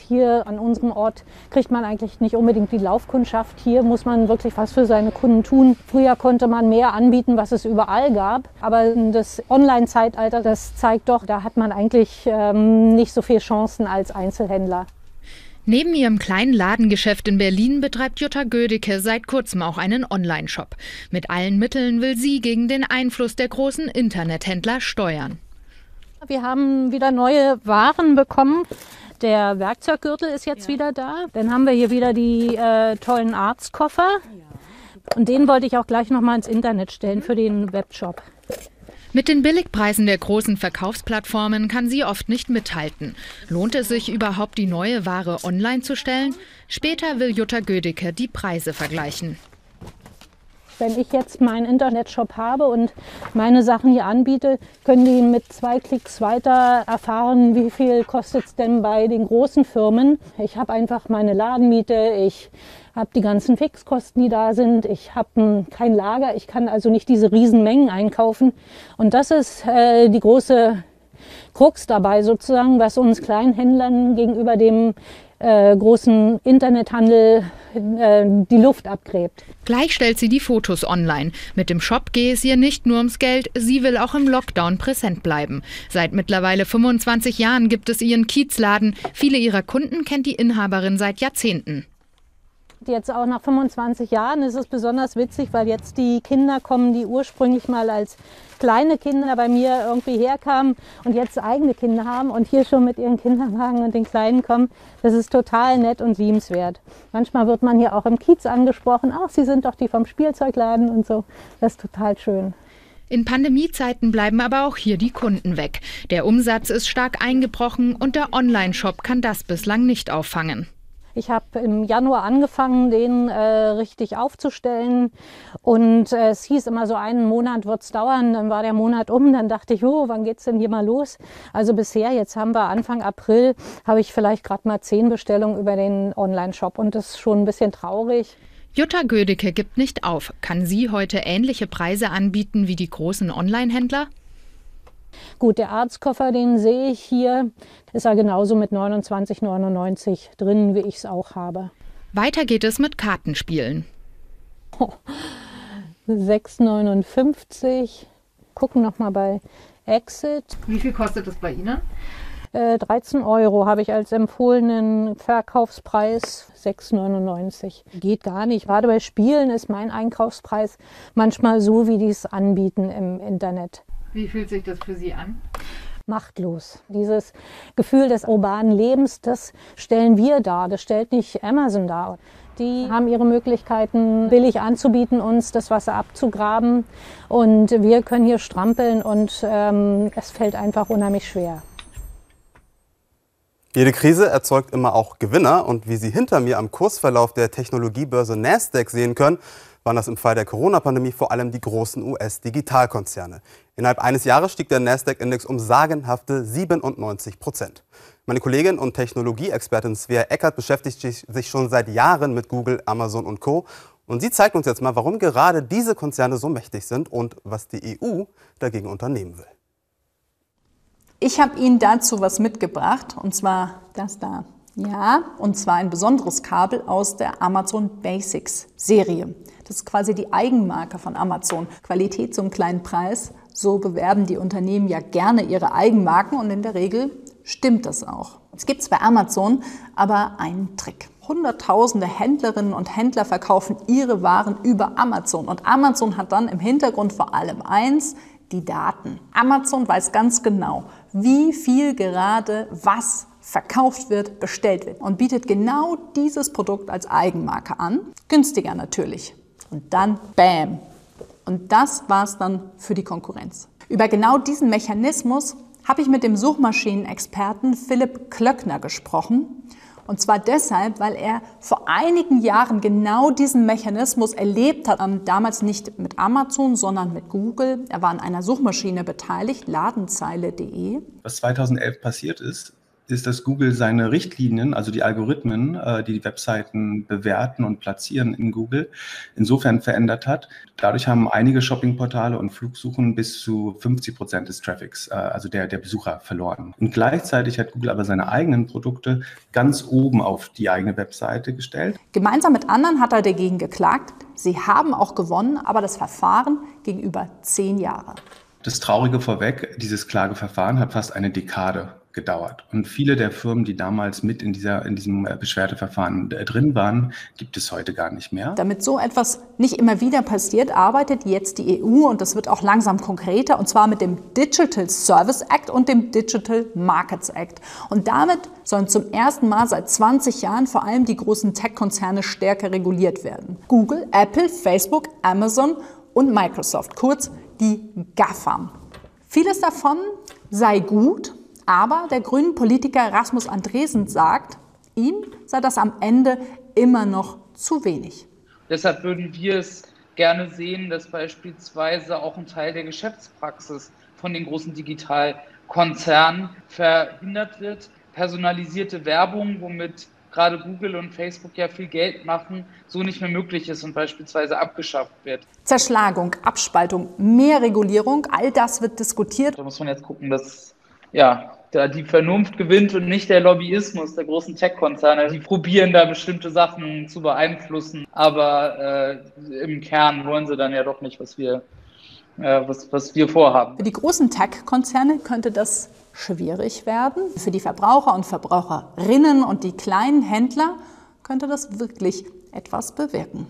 Hier an unserem Ort kriegt man eigentlich nicht unbedingt die Laufkundschaft. Hier muss man wirklich was für seine Kunden tun. Früher konnte man mehr anbieten, was es überall gab. Aber das Online-Zeitalter, das zeigt doch, da hat man eigentlich ähm, nicht so viele Chancen als Einzelhändler. Neben ihrem kleinen Ladengeschäft in Berlin betreibt Jutta Gödicke seit kurzem auch einen Online-Shop. Mit allen Mitteln will sie gegen den Einfluss der großen Internethändler steuern. Wir haben wieder neue Waren bekommen. Der Werkzeuggürtel ist jetzt ja. wieder da. Dann haben wir hier wieder die äh, tollen Arztkoffer. Und den wollte ich auch gleich nochmal ins Internet stellen für den Webshop. Mit den Billigpreisen der großen Verkaufsplattformen kann sie oft nicht mithalten. Lohnt es sich überhaupt, die neue Ware online zu stellen? Später will Jutta Gödicke die Preise vergleichen. Wenn ich jetzt meinen Internetshop habe und meine Sachen hier anbiete, können die mit zwei Klicks weiter erfahren, wie viel kostet es denn bei den großen Firmen. Ich habe einfach meine Ladenmiete, ich habe die ganzen Fixkosten, die da sind. Ich habe kein Lager, ich kann also nicht diese Riesenmengen einkaufen. Und das ist äh, die große Krux dabei sozusagen, was uns Kleinhändlern gegenüber dem äh, großen Internethandel äh, die Luft abgräbt. Gleich stellt sie die Fotos online. Mit dem Shop gehe es ihr nicht nur ums Geld, sie will auch im Lockdown präsent bleiben. Seit mittlerweile 25 Jahren gibt es ihren Kiezladen. Viele ihrer Kunden kennt die Inhaberin seit Jahrzehnten. Jetzt auch nach 25 Jahren ist es besonders witzig, weil jetzt die Kinder kommen, die ursprünglich mal als kleine Kinder bei mir irgendwie herkamen und jetzt eigene Kinder haben und hier schon mit ihren Kinderwagen und den Kleinen kommen. Das ist total nett und liebenswert. Manchmal wird man hier auch im Kiez angesprochen, ach, Sie sind doch die vom Spielzeugladen und so. Das ist total schön. In Pandemiezeiten bleiben aber auch hier die Kunden weg. Der Umsatz ist stark eingebrochen und der Online-Shop kann das bislang nicht auffangen. Ich habe im Januar angefangen, den äh, richtig aufzustellen. Und äh, es hieß immer so, einen Monat wird es dauern. Dann war der Monat um. Dann dachte ich, oh, wann geht's denn hier mal los? Also bisher, jetzt haben wir Anfang April, habe ich vielleicht gerade mal zehn Bestellungen über den Online-Shop. Und das ist schon ein bisschen traurig. Jutta Gödecke gibt nicht auf. Kann sie heute ähnliche Preise anbieten wie die großen Online-Händler? Gut, der Arztkoffer, den sehe ich hier, ist ja genauso mit 29,99 drin, wie ich es auch habe. Weiter geht es mit Kartenspielen. Oh, 6,59. Gucken noch mal bei Exit. Wie viel kostet es bei Ihnen? 13 äh, Euro habe ich als empfohlenen Verkaufspreis, 6,99. Geht gar nicht. Gerade bei Spielen ist mein Einkaufspreis manchmal so, wie die es anbieten im Internet. Wie fühlt sich das für Sie an? machtlos. Dieses Gefühl des urbanen Lebens, das stellen wir dar, das stellt nicht Amazon dar. Die haben ihre Möglichkeiten, billig anzubieten, uns das Wasser abzugraben. Und wir können hier strampeln und ähm, es fällt einfach unheimlich schwer. Jede Krise erzeugt immer auch Gewinner. Und wie Sie hinter mir am Kursverlauf der Technologiebörse Nasdaq sehen können, waren das im Fall der Corona-Pandemie vor allem die großen US-Digitalkonzerne. Innerhalb eines Jahres stieg der Nasdaq-Index um sagenhafte 97 Prozent. Meine Kollegin und Technologieexpertin Svea Eckert beschäftigt sich schon seit Jahren mit Google, Amazon und Co. Und sie zeigt uns jetzt mal, warum gerade diese Konzerne so mächtig sind und was die EU dagegen unternehmen will. Ich habe Ihnen dazu was mitgebracht, und zwar das da. Ja, und zwar ein besonderes Kabel aus der Amazon Basics Serie. Das ist quasi die Eigenmarke von Amazon. Qualität zum kleinen Preis. So bewerben die Unternehmen ja gerne ihre Eigenmarken und in der Regel stimmt das auch. Es gibt bei Amazon aber einen Trick. Hunderttausende Händlerinnen und Händler verkaufen ihre Waren über Amazon. Und Amazon hat dann im Hintergrund vor allem eins, die Daten. Amazon weiß ganz genau, wie viel gerade was verkauft wird, bestellt wird und bietet genau dieses Produkt als Eigenmarke an. Günstiger natürlich. Und dann Bam. Und das war es dann für die Konkurrenz. Über genau diesen Mechanismus habe ich mit dem Suchmaschinenexperten Philipp Klöckner gesprochen. Und zwar deshalb, weil er vor einigen Jahren genau diesen Mechanismus erlebt hat. Ähm, damals nicht mit Amazon, sondern mit Google. Er war an einer Suchmaschine beteiligt, ladenzeile.de. Was 2011 passiert ist, ist, dass Google seine Richtlinien, also die Algorithmen, äh, die die Webseiten bewerten und platzieren in Google, insofern verändert hat. Dadurch haben einige Shoppingportale und Flugsuchen bis zu 50 Prozent des Traffics, äh, also der, der Besucher, verloren. Und gleichzeitig hat Google aber seine eigenen Produkte ganz oben auf die eigene Webseite gestellt. Gemeinsam mit anderen hat er dagegen geklagt. Sie haben auch gewonnen, aber das Verfahren ging über zehn Jahre. Das Traurige vorweg, dieses Klageverfahren hat fast eine Dekade gedauert. Und viele der Firmen, die damals mit in, dieser, in diesem äh, Beschwerdeverfahren äh, drin waren, gibt es heute gar nicht mehr. Damit so etwas nicht immer wieder passiert, arbeitet jetzt die EU und das wird auch langsam konkreter, und zwar mit dem Digital Service Act und dem Digital Markets Act. Und damit sollen zum ersten Mal seit 20 Jahren vor allem die großen Tech-Konzerne stärker reguliert werden. Google, Apple, Facebook, Amazon und Microsoft, kurz die GAFAM. Vieles davon sei gut, aber der grünen Politiker Rasmus Andresen sagt, ihm sei das am Ende immer noch zu wenig. Deshalb würden wir es gerne sehen, dass beispielsweise auch ein Teil der Geschäftspraxis von den großen Digitalkonzernen verhindert wird. Personalisierte Werbung, womit gerade Google und Facebook ja viel Geld machen, so nicht mehr möglich ist und beispielsweise abgeschafft wird. Zerschlagung, Abspaltung, mehr Regulierung, all das wird diskutiert. Da muss man jetzt gucken, dass ja, da die Vernunft gewinnt und nicht der Lobbyismus der großen Tech-Konzerne. Die probieren da bestimmte Sachen zu beeinflussen, aber äh, im Kern wollen sie dann ja doch nicht, was wir, äh, was, was wir vorhaben. Für die großen Tech-Konzerne könnte das schwierig werden. Für die Verbraucher und Verbraucherinnen und die kleinen Händler könnte das wirklich etwas bewirken.